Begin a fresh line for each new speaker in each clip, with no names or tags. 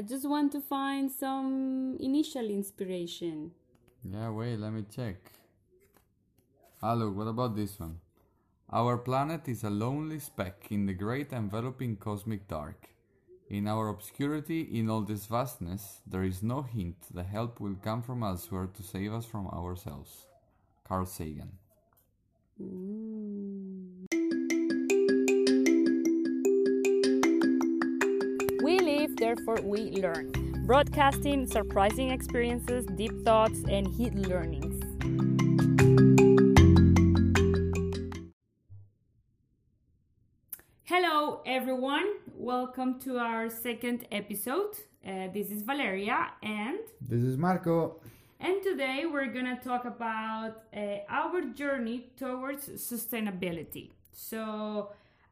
I just want to find some initial inspiration.
Yeah, wait, let me check. Ah, look, what about this one? Our planet is a lonely speck in the great enveloping cosmic dark. In our obscurity, in all this vastness, there is no hint the help will come from elsewhere to save us from ourselves. Carl Sagan.
We therefore we learn. Broadcasting surprising experiences, deep thoughts, and hidden learnings. Hello, everyone. Welcome to our second episode. Uh, this is Valeria, and
This is Marco.
and today we're gonna talk about uh, our journey towards sustainability. So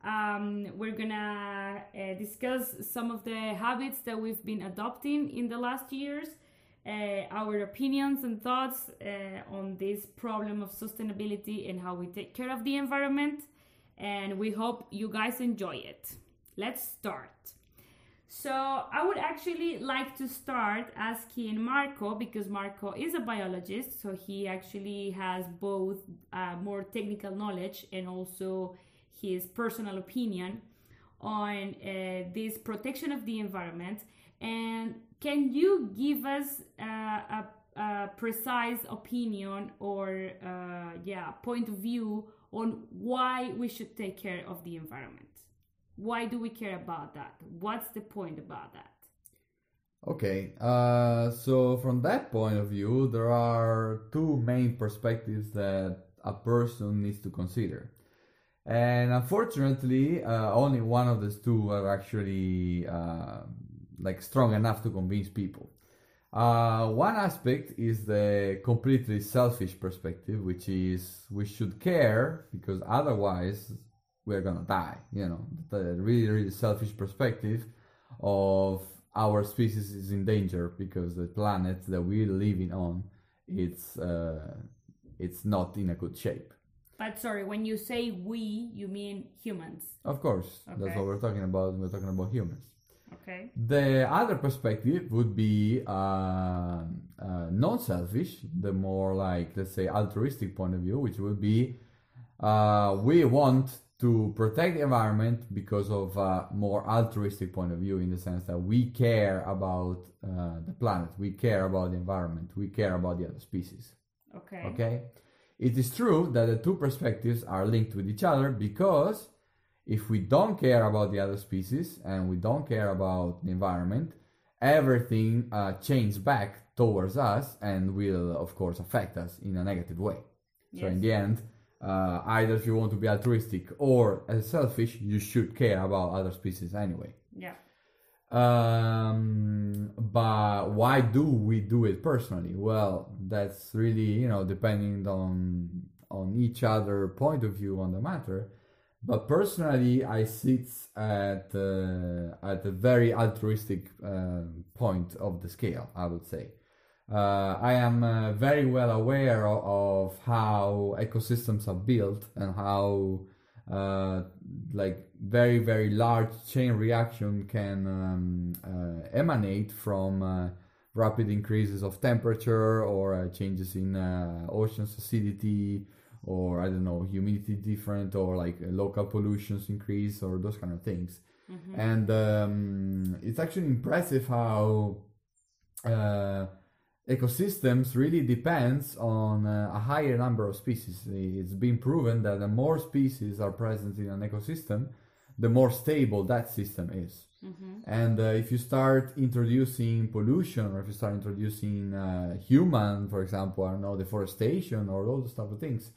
um, we're gonna uh, discuss some of the habits that we've been adopting in the last years, uh, our opinions and thoughts uh, on this problem of sustainability and how we take care of the environment. And we hope you guys enjoy it. Let's start. So I would actually like to start asking Marco because Marco is a biologist, so he actually has both uh, more technical knowledge and also his personal opinion on uh, this protection of the environment. And can you give us uh, a, a precise opinion or uh, yeah point of view on why we should take care of the environment? Why do we care about that? What's the point about that?
Okay, uh, so from that point of view, there are two main perspectives that a person needs to consider. And unfortunately, uh, only one of these two are actually uh, like strong enough to convince people. Uh, one aspect is the completely selfish perspective, which is we should care because otherwise we're gonna die. You know, the really, really selfish perspective of our species is in danger because the planet that we're living on, it's uh, it's not in a good shape.
But sorry, when you say we, you mean humans.
Of course, that's what we're talking about. We're talking about humans.
Okay.
The other perspective would be uh, uh, non-selfish, the more like let's say altruistic point of view, which would be uh, we want to protect the environment because of a more altruistic point of view, in the sense that we care about uh, the planet, we care about the environment, we care about the other species.
Okay.
Okay, it is true that the two perspectives are linked with each other because if we don't care about the other species and we don't care about the environment, everything uh, changes back towards us and will, of course, affect us in a negative way. So, in the end, uh, either if you want to be altruistic or selfish, you should care about other species anyway.
Yeah.
Um, but why do we do it personally? Well, that's really you know depending on on each other point of view on the matter. But personally, I sit at uh, at a very altruistic uh, point of the scale. I would say. Uh, I am uh, very well aware of, of how ecosystems are built and how uh, like very very large chain reaction can um, uh, emanate from uh, rapid increases of temperature or uh, changes in uh, ocean's acidity or I don't know humidity different or like uh, local pollutions increase or those kind of things and um, it's actually impressive how uh, ecosystems really depends on uh, a higher number of species. It's been proven that the more species are present in an ecosystem, the more stable that system is. And uh, if you start introducing pollution, or if you start introducing uh, human, for example, I don't know, deforestation or all those type of things,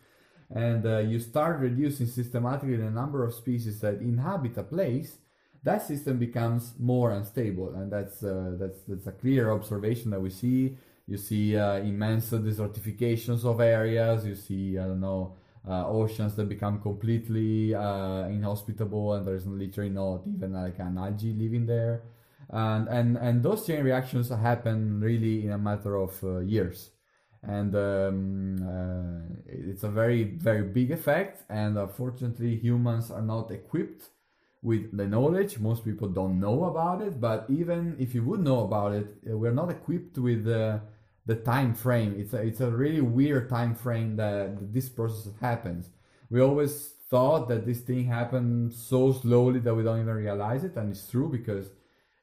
and uh, you start reducing systematically the number of species that inhabit a place, that system becomes more unstable, and that's uh, that's that's a clear observation that we see. You see uh, immense desertifications of areas. You see, I don't know, uh, oceans that become completely uh, inhospitable, and there's literally not even like an algae living there. And and and those chain reactions happen really in a matter of uh, years and um, uh, it's a very very big effect and unfortunately humans are not equipped with the knowledge. Most people don't know about it, but even if you would know about it, uh, we're not equipped with uh, the time frame. It's a, it's a really weird time frame that, this process happens. We always thought that this thing happened so slowly that we don't even realize it, and it's true because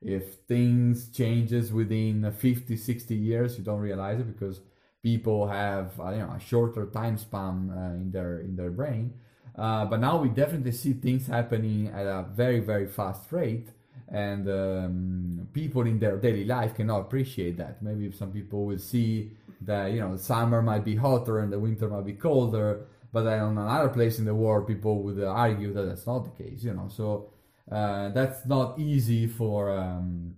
if things changes within 50 60 years you don't realize it because people have uh, you know a shorter time span uh, in their in their brain uh, but now we definitely see things happening at a very very fast rate and um, people in their daily life cannot appreciate that maybe some people will see that you know the summer might be hotter and the winter might be colder but then on another place in the world people would argue that that's not the case you know so uh, that's not easy for um,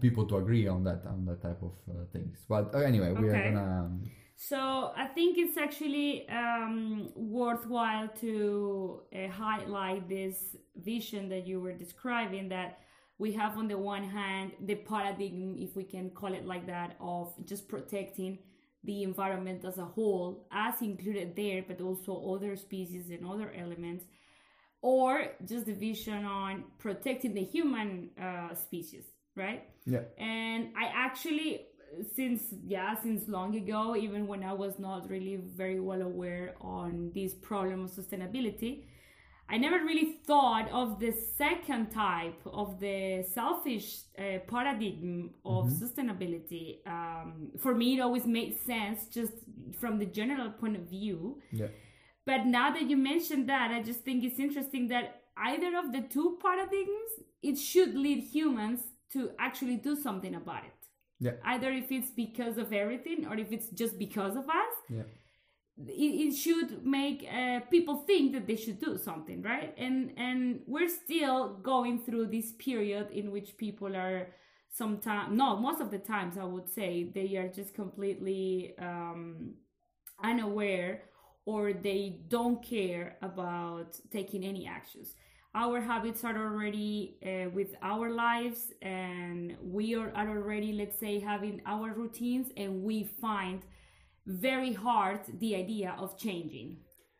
people to agree on that on that type of uh, things. But uh, anyway, we are gonna. Um,
So I think it's actually um, worthwhile to uh, highlight this vision that you were describing that we have on the one hand the paradigm, if we can call it like that, of just protecting the environment as a whole, as included there, but also other species and other elements, or just the vision on protecting the human uh, species, right?
yeah.
and i actually since yeah since long ago even when i was not really very well aware on this problem of sustainability i never really thought of the second type of the selfish uh, paradigm of sustainability um, for me it always made sense just from the general point of view
Yeah.
but now that you mentioned that, I just think it's interesting that either of the two paradigms, it should lead humans to actually do something about it.
Yeah.
Either if it's because of everything or if it's just because of us,
Yeah.
It, it should make uh, people think that they should do something, right? And and we're still going through this period in which people are sometimes no most of the times I would say they are just completely um, unaware or they don't care about taking any actions. Our habits are already uh, with our lives, and we are, are already, let's say, having our routines, and we find very hard the idea of changing.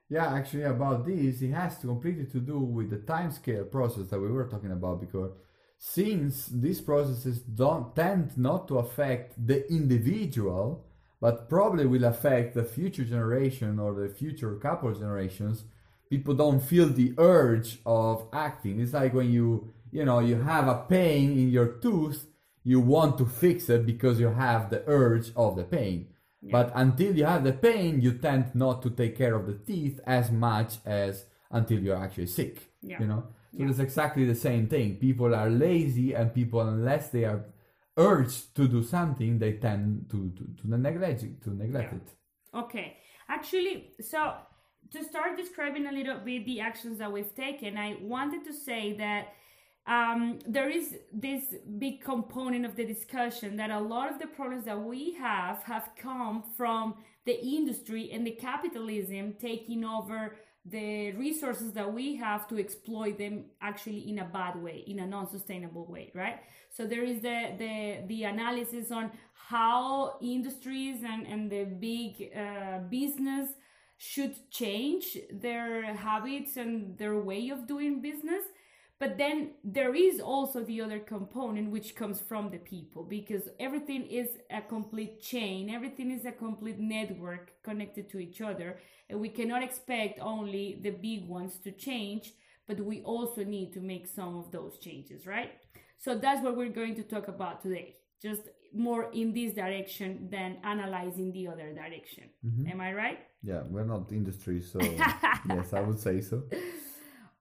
Yeah, actually, about this, it has to completely to do with the time scale process that we were talking about because since these processes don't tend not to affect the individual, but probably will affect the future generation or the future couple generations, people don't feel the urge of acting. It's like when you, you know, you have a pain in your tooth, you want to fix it because you have the urge of the pain. But until you have the pain, you tend not to take care of the teeth as much as until you're actually sick.
Yeah.
You know? So it's exactly the same thing. People are lazy and people unless they are urged to do something, they tend to, to, to neglect it to neglect
Yeah.
it.
Okay, actually, so to start describing a little bit the actions that we've taken, I wanted to say that um, there is this big component of the discussion that a lot of the problems that we have have come from the industry and the capitalism taking over the resources that we have to exploit them actually in a bad way in a non-sustainable way right? So there is the the the analysis on how industries and and the big uh, business should change their habits and their way of doing business but then there is also the other component which comes from the people because everything is a complete chain everything is a complete network connected to each other and we cannot expect only the big ones to change but we also need to make some of those changes right? So that's what we're going to talk about today just more in this direction than analyzing the other direction. Mm-hmm. Am i right?
Yeah, we're not industry, so yes, I would say so.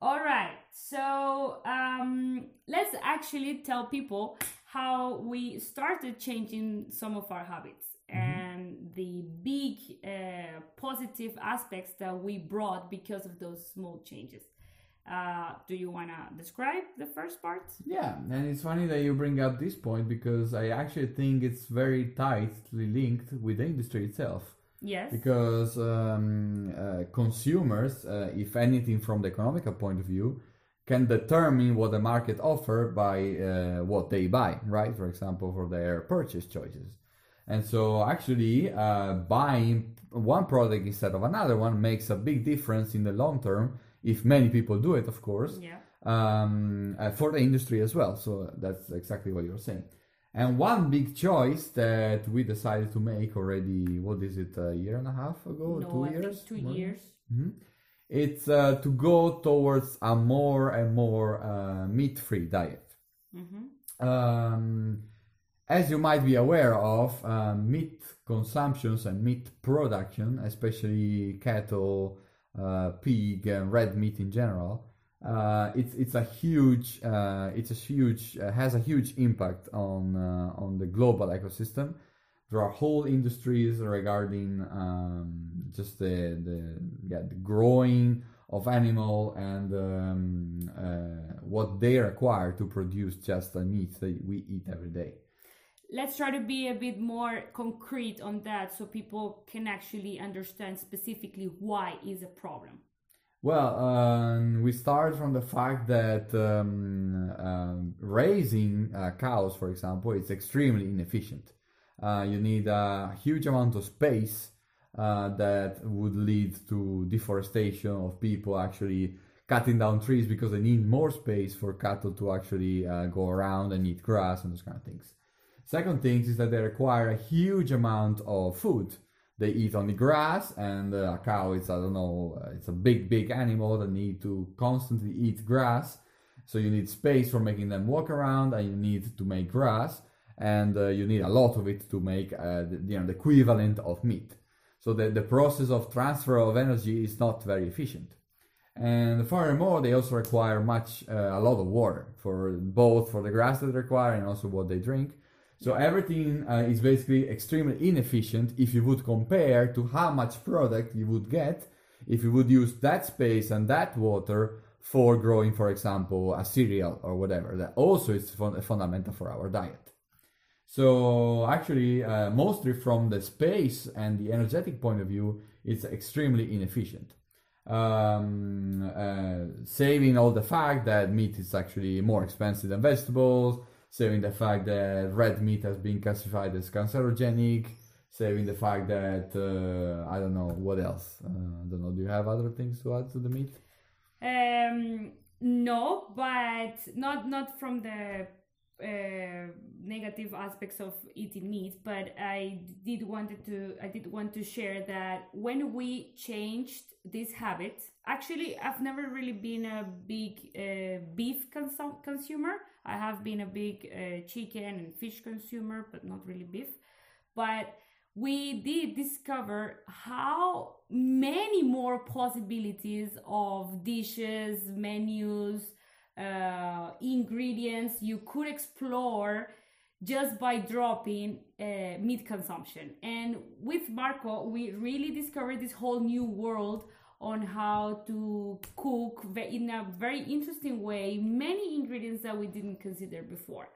All right. So um, let's actually tell people how we started changing some of our habits and the big uh, positive aspects that we brought because of those small changes. Uh, do you want to describe the first part?
Yeah, and it's funny that you bring up this point because I actually think it's very tightly linked with the industry itself.
Yes.
because um, uh, consumers, uh, if anything from the economical point of view, can determine what the market offer by uh, what they buy, right? For example, for their purchase choices. And so, actually, uh, buying one product instead of another one makes a big difference in the long term. If many people do it, of course.
yeah.
um, uh, for the industry as well. So that's exactly what you're saying. And one big choice that we decided to make already, what is it, a year and a half ago?
no,
two
I
years?
two
More?
years.
Mhm. It's uh, to go towards a more and more uh, meat free diet.
hmm
Um, as you might be aware of, uh, meat consumptions and meat production, especially cattle, uh, pig, and red meat in general, uh, it's it's a huge uh, it's a huge uh, has a huge impact on uh, on the global ecosystem. There are whole industries regarding um, just the the yeah the growing of animal and um, uh, what they require to produce just the meat that we eat every day.
Let's try to be a bit more concrete on that so people can actually understand specifically why is a problem.
Well, um, we start from the fact that um, um, raising uh, cows, for example, is extremely inefficient. Uh, you need a huge amount of space uh, that would lead to deforestation of people actually cutting down trees because they need more space for cattle to actually uh, go around and eat grass and those kind of things. Second thing is that they require a huge amount of food. They eat only grass, and uh, a cow is I don't know, uh, it's a big big animal that need to constantly eat grass. So you need space for making them walk around, and you need to make grass, and uh, you need a lot of it to make uh, the, you know the equivalent of meat. So the, the process of transfer of energy is not very efficient. And furthermore, they also require much, uh, a lot of water for both for the grass that they require and also what they drink. So everything uh, is basically extremely inefficient if you would compare to how much product you would get if you would use that space and that water for growing, for example, a cereal or whatever. That also is fun- fundamental for our diet. So actually, uh, mostly from the space and the energetic point of view, it's extremely inefficient. Um, uh, saving all the fact that meat is actually more expensive than vegetables, saving the fact that red meat has been classified as cancerogenic, saving the fact that uh, I don't know what else. Uh, I don't know. Do you have other things to add to the meat?
Um, no, but not not from the uh, negative aspects of eating meat. But I did wanted to I did want to share that when we changed this habit, actually, I've never really been a big uh, beef consum- consumer. I have been a big uh, chicken and fish consumer, but not really beef. But we did discover how many more possibilities of dishes, menus, uh, ingredients you could explore just by dropping uh, meat consumption. And with Marco, we really discovered this whole new world on how to cook in a very interesting way many ingredients that we didn't consider before.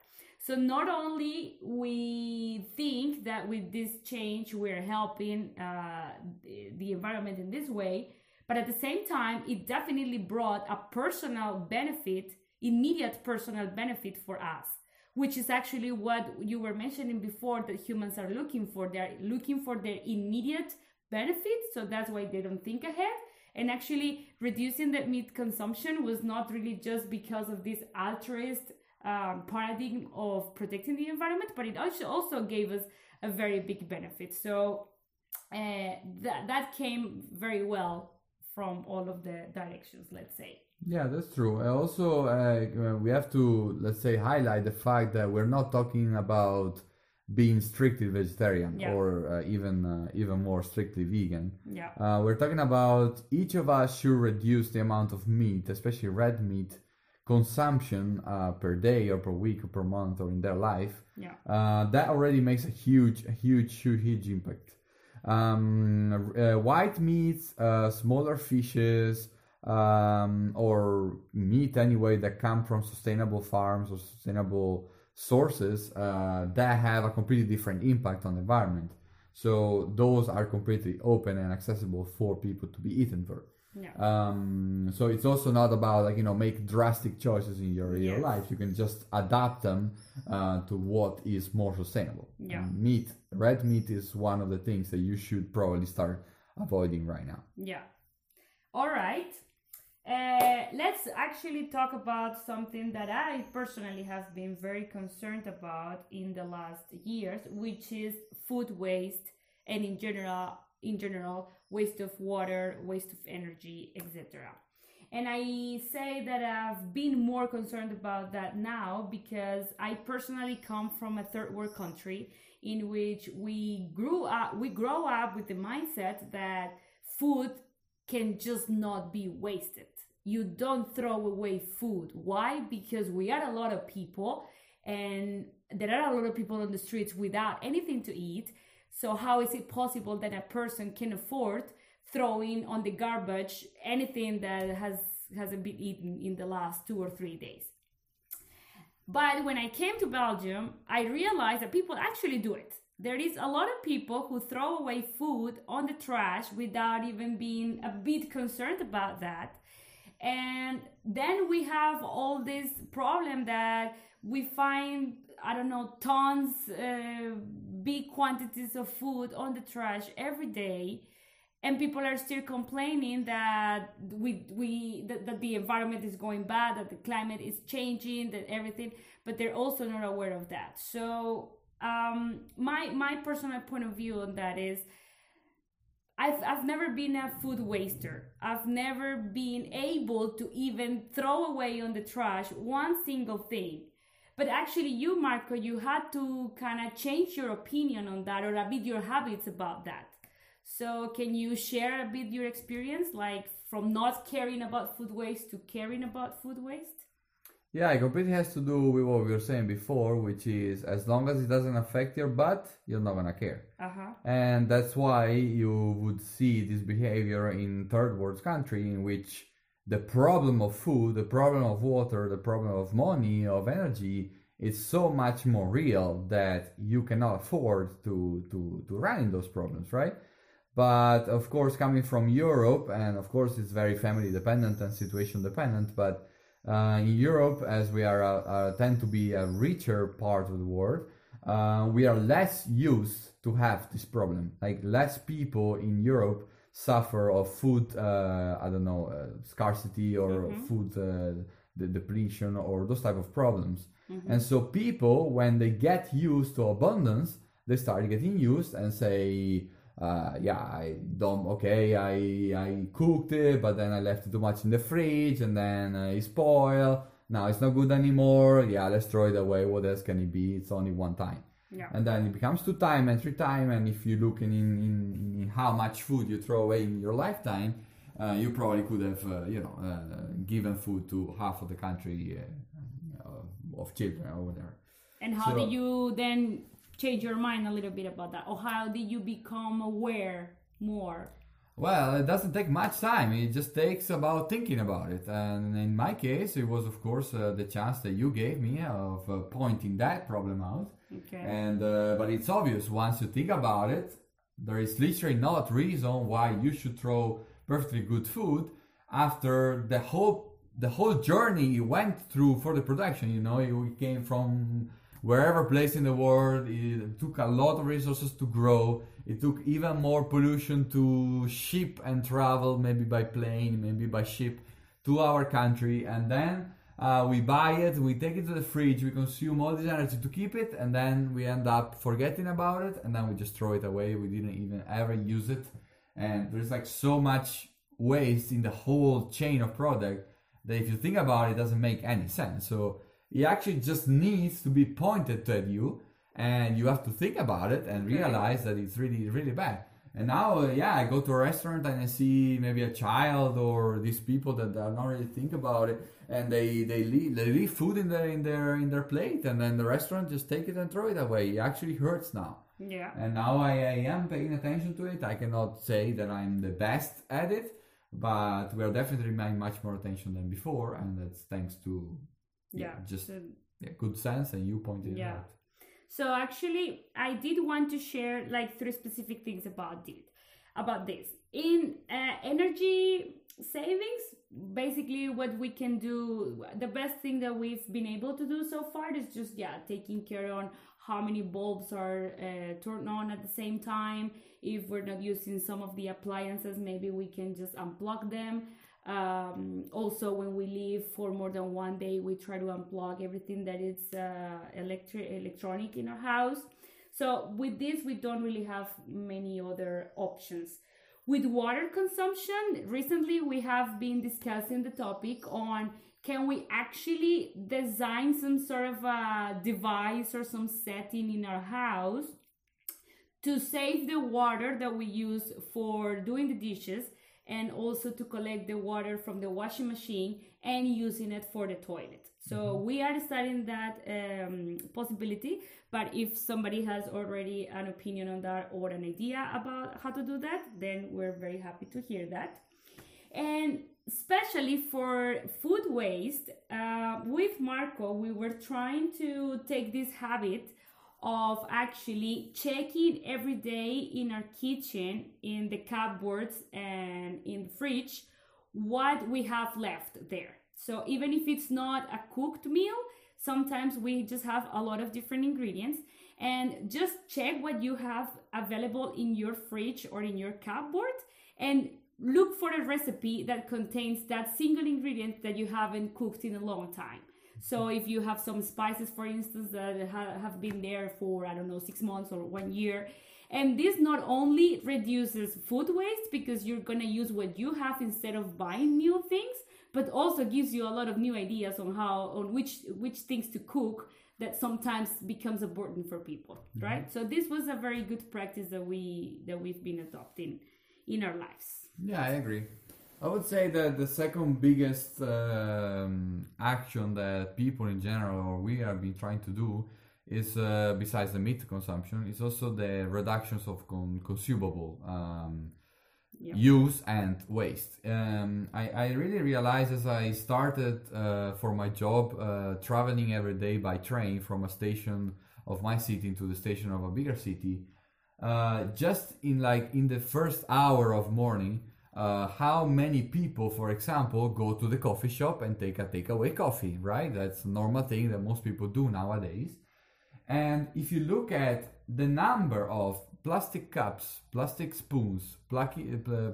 So not only we think that with this change we're helping uh, the, the environment in this way, but at the same time it definitely brought a personal benefit, immediate personal benefit for us, which is actually what you were mentioning before that humans are looking for. They're looking for their immediate benefit, so that's why they don't think ahead. And actually, reducing the meat consumption was not really just because of this altruist um, paradigm of protecting the environment, but it also also gave us a very big benefit. So uh, that that came very well from all of the directions. Let's say.
Yeah, that's true. Also, uh, we have to let's say highlight the fact that we're not talking about being strictly vegetarian
Yeah.
or uh, even uh, even more strictly vegan.
Yeah.
Uh, we're talking about each of us should reduce the amount of meat, especially red meat, consumption uh, per day or per week or per month or in their life.
Yeah.
Uh, that already makes a huge, a huge, huge, huge impact. Um, uh, white meats, uh, smaller fishes, um, or meat anyway that come from sustainable farms or sustainable sources uh, that have a completely different impact on the environment. So those are completely open and accessible for people to be eaten for. Um, so it's also not about like you know make drastic choices in your your
Yes.
life. You can just adapt them uh, to what is more sustainable.
Yeah.
And meat, red meat is one of the things that you should probably start avoiding right now.
Yeah. All right. Uh, let's actually talk about something that I personally have been very concerned about in the last years, which is food waste and in general, in general, waste of water, waste of energy, etc. And I say that I've been more concerned about that now because I personally come from a third world country in which we grew up, we grow up with the mindset that food can just not be wasted you don't throw away food. Why? Because we are a lot of people and there are a lot of people on the streets without anything to eat. So how is it possible that a person can afford throwing on the garbage anything that has hasn't been eaten in the last two or three days? But when I came to Belgium, I realized that people actually do it. There is a lot of people who throw away food on the trash without even being a bit concerned about that. And then we have all this problem that we find i don't know tons uh, big quantities of food on the trash every day. And people are still complaining that we we that, that the environment is going bad that the climate is changing that everything but they're also not aware of that. So um my my personal point of view on that is I've, I've never been a food waster. I've never been able to even throw away on the trash one single thing. But actually, you, Marco, you had to kind of change your opinion on that or a bit your habits about that. So, can you share a bit your experience, like from not caring about food waste to caring about food waste?
Yeah, it completely has to do with what we were saying before, which is as long as it doesn't affect your butt, you're not gonna care.
Uh-huh.
And that's why you would see this behavior in third world country in which the problem of food, the problem of water, the problem of money, of energy is so much more real that you cannot afford to to to run in those problems, right? But of course, coming from Europe, and of course, it's very family dependent and situation dependent, but uh, in Europe, as we are uh, uh, tend to be a richer part of the world, uh, we are less used to have this problem. Like less people in Europe suffer of food, uh, I don't know, uh, scarcity or mm-hmm. food the depletion or those type of problems. Mm-hmm. And so people, when they get used to abundance, they start getting used and say, uh, yeah, I don't, okay, I, I cooked it, but then I left it too much in the fridge and then uh, it spoiled. Now it's not good anymore. Yeah, let's throw it away. What else can it be? It's only one time.
Yeah.
And then it becomes two time and three time. And if you look in, in, in how much food you throw away in your lifetime, uh, you probably could have, uh, you know, uh, given food to half of the country uh, of children or whatever.
And how so, did you then change your mind a little bit about that or how did you become aware more?
Well it doesn't take much time it just takes about thinking about it and in my case it was of course uh, the chance that you gave me of uh, pointing that problem out.
Okay.
And uh, but it's obvious once you think about it there is literally not reason why you should throw perfectly good food after the whole the whole journey you went through for the production you know you came from wherever place in the world. It took a lot of resources to grow. It took even more pollution to ship and travel, maybe by plane, maybe by ship, to our country. And then uh, we buy it, we take it to the fridge, we consume all this energy to keep it, and then we end up forgetting about it, and then we just throw it away. We didn't even ever use it. And there's like so much waste in the whole chain of product that if you think about it, it doesn't make any sense. So it actually just needs to be pointed at you and you have to think about it and realize that it's really really bad. And now uh, yeah i go to a restaurant and i see maybe a child or these people that are not really think about it and they they leave they leave food in their in their in their plate and then the restaurant just take it and throw it away. It actually hurts now.
Yeah.
And now I, I am paying attention to it. I cannot say that i'm the best at it but we are definitely paying much more attention than before and that's thanks to
yeah,
just so, yeah, good sense and you pointed yeah. out.
So actually i did want to share like three specific things about it about this. In uh, energy savings basically what we can do the best thing that we've been able to do so far is just yeah taking care on how many bulbs are uh, turned on at the same time. If we're not using some of the appliances maybe we can just unplug them Um, also, when we leave for more than one day, we try to unplug everything that is uh, electric electronic in our house. So with this, we don't really have many other options. With water consumption, recently we have been discussing the topic on can we actually design some sort of a device or some setting in our house to save the water that we use for doing the dishes and also to collect the water from the washing machine and using it for the toilet. So mm-hmm. we are studying that um, possibility. But if somebody has already an opinion on that or an idea about how to do that, then we're very happy to hear that. And especially for food waste, uh, with Marco, we were trying to take this habit of actually checking every day in our kitchen, in the cupboards and in the fridge, what we have left there. So even if it's not a cooked meal, sometimes we just have a lot of different ingredients and just check what you have available in your fridge or in your cupboard and look for a recipe that contains that single ingredient that you haven't cooked in a long time. So if you have some spices, for instance, that have been there for, I don't know, six months or one year, and this not only reduces food waste because you're gonna use what you have instead of buying new things, but also gives you a lot of new ideas on how, on which, which things to cook that sometimes becomes a burden for people, mm-hmm. right? So this was a very good practice that we, that we've been adopting in our lives.
Yeah, I agree. I would say that the second biggest um, action that people in general or we have been trying to do is uh, besides the meat consumption is also the reductions of con- consumable um, yep. use and waste. Um, I, I, really realized as I started uh, for my job uh, traveling every day by train from a station of my city to the station of a bigger city. Uh, just in like in the first hour of morning, uh, how many people, for example, go to the coffee shop and take a takeaway coffee, right? That's a normal thing that most people do nowadays. And if you look at the number of plastic cups, plastic spoons, uh,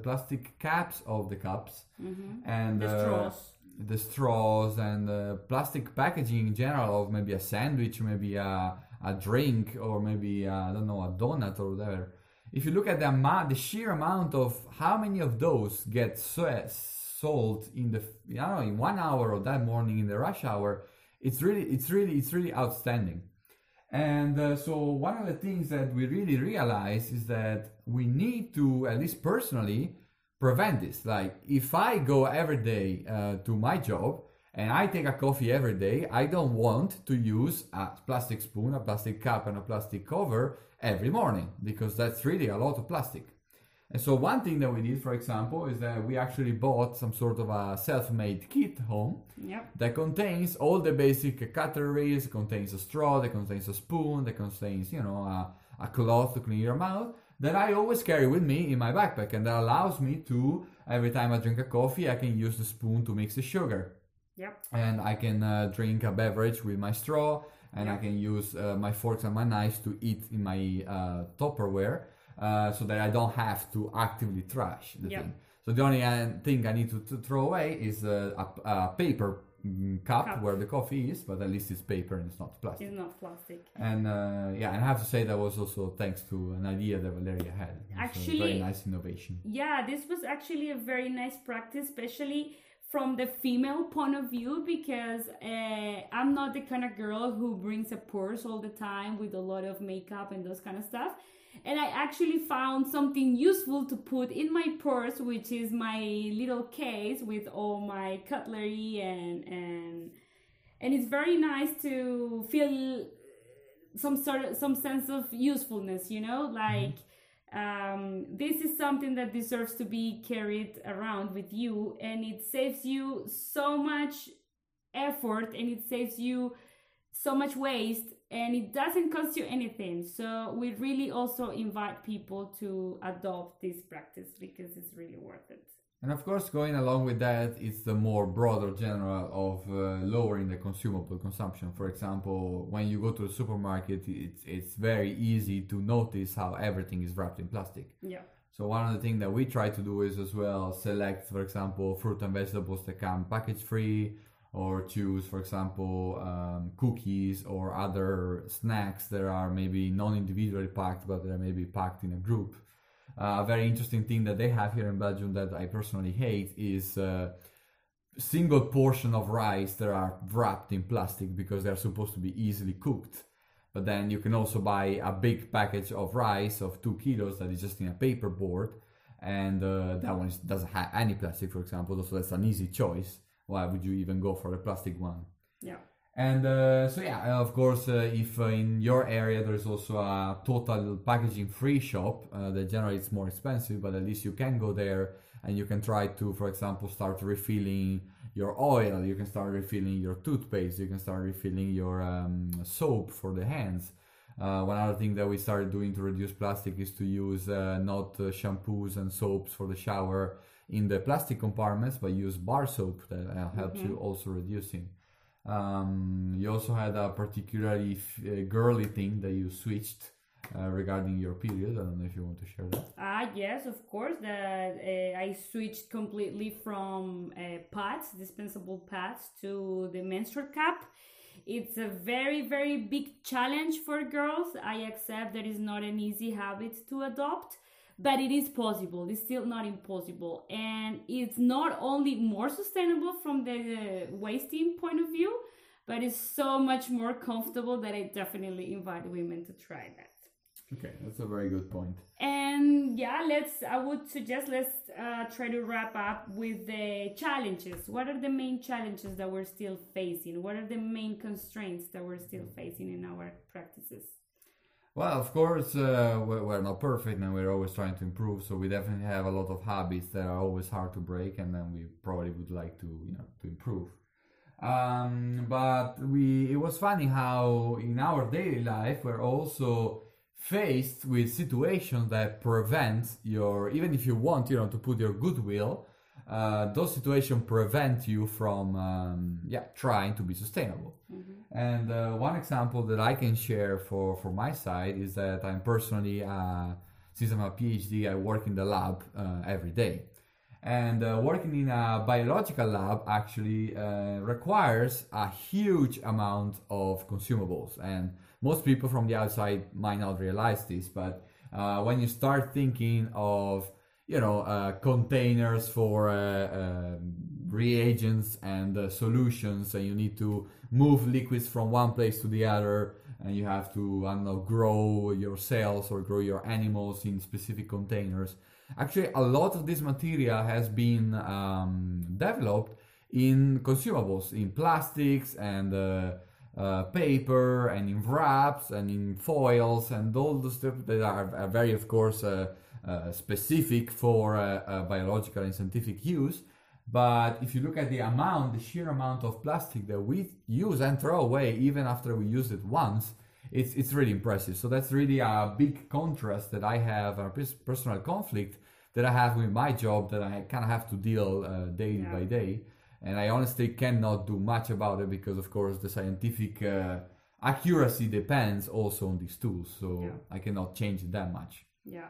plastic caps of the cups,
mm-hmm.
and
the uh, straws.
the straws and uh, plastic packaging in general of maybe a sandwich, maybe a, a drink, or maybe, uh, I don't know, a donut or whatever if you look at the amount, the sheer amount of how many of those get sold in the, know, in one hour or that morning in the rush hour, it's really, it's really, it's really outstanding. And uh, so one of the things that we really realize is that we need to, at least personally, prevent this. Like if I go every day uh, to my job and I take a coffee every day, I don't want to use a plastic spoon, a plastic cup, and a plastic cover every morning because that's really a lot of plastic. And so one thing that we did, for example, is that we actually bought some sort of a self-made kit home
yep.
that contains all the basic cutlery, contains a straw, that contains a spoon, that contains, you know, a, a cloth to clean your mouth that I always carry with me in my backpack and that allows me to, every time I drink a coffee, I can use the spoon to mix the sugar.
Yep.
And I can uh, drink a beverage with my straw and yeah. I can use uh, my forks and my knives to eat in my uh, Tupperware uh, so that I don't have to actively trash the
yeah.
thing. So the only uh, thing I need to, to throw away is a, a paper mm, cup, cup, where the coffee is, but at least it's paper and it's not plastic.
It's not plastic.
And uh, yeah, and I have to say that was also thanks to an idea that Valeria had.
Actually,
very nice innovation.
Yeah, this was actually a very nice practice, especially from the female point of view because uh, I'm not the kind of girl who brings a purse all the time with a lot of makeup and those kind of stuff. And I actually found something useful to put in my purse, which is my little case with all my cutlery and and and it's very nice to feel some sort of some sense of usefulness, you know, like. Mm-hmm um, this is something that deserves to be carried around with you and it saves you so much effort and it saves you so much waste and it doesn't cost you anything. So we really also invite people to adopt this practice because it's really worth it
and of course, going along with that, it's the more broader general of uh, lowering the consumable consumption. For example, when you go to the supermarket, it's it's very easy to notice how everything is wrapped in plastic.
Yeah.
So one of the things that we try to do is as well select, for example, fruit and vegetables that come package free, or choose, for example, um, cookies or other snacks that are maybe non-individually packed, but they're maybe packed in a group. Uh, a very interesting thing that they have here in Belgium that I personally hate is uh, single portion of rice that are wrapped in plastic because they're supposed to be easily cooked. But then you can also buy a big package of rice of two kilos that is just in a paper board, and uh, that one is, doesn't have any plastic, for example. So that's an easy choice. Why would you even go for the plastic one?
Yeah.
And uh, so yeah, of course, uh, if uh, in your area there's also a total packaging free shop, uh, that generally it's more expensive, but at least you can go there and you can try to, for example, start refilling your oil. You can start refilling your toothpaste. You can start refilling your um, soap for the hands. Uh, one other thing that we started doing to reduce plastic is to use uh, not uh, shampoos and soaps for the shower in the plastic compartments, but use bar soap that uh, helps you also reducing. Um, you also had a particularly f- uh, girly thing that you switched uh, regarding your period. I don't know if you want to share that.
Ah, yes, of course. That uh, I switched completely from uh, pads, dispensable pads, to the menstrual cup. It's a very, very big challenge for girls. I accept that it's not an easy habit to adopt, but it is possible. It's still not impossible, and it's not only more sustainable from the wasting point of view, but it's so much more comfortable that I definitely invite women to try that.
Okay, that's a very good point.
And yeah, let's. I would suggest let's uh, try to wrap up with the challenges. What are the main challenges that we're still facing? What are the main constraints that we're still facing in our practices?
Well, of course, uh, we're, not perfect and we're always trying to improve. So we definitely have a lot of habits that are always hard to break, and then we probably would like to, you know, to improve. Um, but we, it was funny how in our daily life we're also faced with situations that prevent your, even if you want, you know, to put your goodwill, uh, those situations prevent you from, um, yeah, trying to be sustainable. And uh, one example that I can share for, for my side is that I'm personally, uh, since I'm a PhD, I work in the lab uh, every day. And uh, working in a biological lab actually uh, requires a huge amount of consumables. And most people from the outside might not realize this, but uh, when you start thinking of you know uh, containers for uh, um, reagents and uh, solutions and you need to move liquids from one place to the other and you have to I don't know grow your cells or grow your animals in specific containers. Actually a lot of this material has been um, developed in consumables in plastics and uh, uh, paper and in wraps and in foils and all the stuff that are, are very of course uh, specific for uh, uh, biological and scientific use but if you look at the amount the sheer amount of plastic that we use and throw away even after we use it once it's, it's really impressive so that's really a big contrast that i have a personal conflict that i have with my job that i kind of have to deal uh, day
Yeah.
by day and I honestly cannot do much about it because, of course, the scientific uh, accuracy depends also on these tools. So
Yeah.
I cannot change it that much.
Yeah.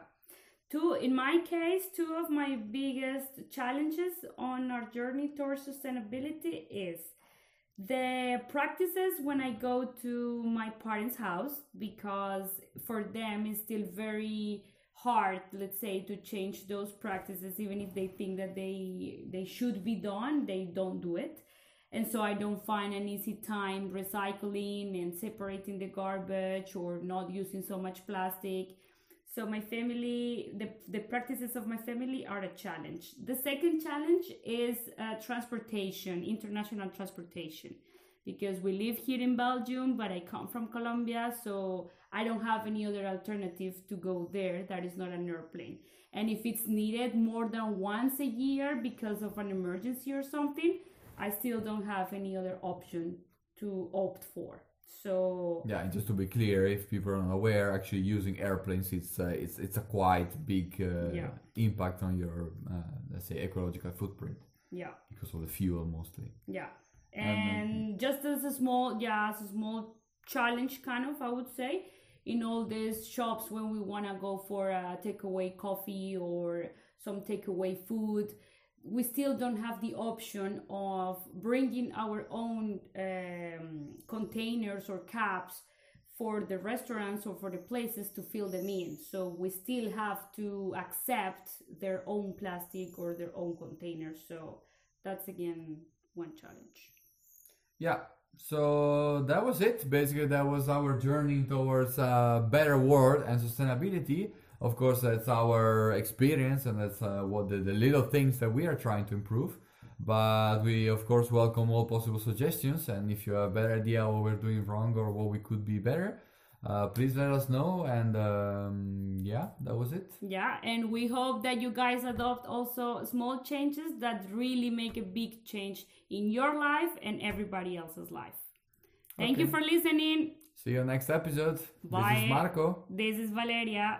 Two, in my case, two of my biggest challenges on our journey towards sustainability is the practices when I go to my parents' house because for them it's still very hard, let's say, to change those practices even if they think that they they should be done, they don't do it. And so I don't find an easy time recycling and separating the garbage or not using so much plastic. So my family, the, the practices of my family are a challenge. The second challenge is uh, transportation, international transportation, because we live here in Belgium, but I come from Colombia, so I don't have any other alternative to go there that is not an airplane. And if it's needed more than once a year because of an emergency or something, I still don't have any other option to opt for. So
Yeah, and just to be clear, if people are unaware, actually using airplanes, it's uh, it's it's a quite big uh,
Yeah.
impact on your uh, let's say ecological footprint
yeah.
because of the fuel mostly.
Yeah. And just as a small, yeah, as a small challenge, kind of, I would say, in all these shops when we want to go for a takeaway coffee or some takeaway food we still don't have the option of bringing our own um, containers or cups for the restaurants or for the places to fill them in. So we still have to accept their own plastic or their own containers. So that's again one challenge.
Yeah. So that was it. Basically, that was our journey towards a better world and sustainability. Of course, that's our experience and that's uh, what the, the little things that we are trying to improve. But we, of course, welcome all possible suggestions. And if you have a better idea what we're doing wrong or what we could be better, uh, please let us know. And um, yeah, that was it.
Yeah, and we hope that you guys adopt also small changes that really make a big change in your life and everybody else's life. Thank you for listening.
See you next episode.
Bye.
This is Marco.
This is Valeria.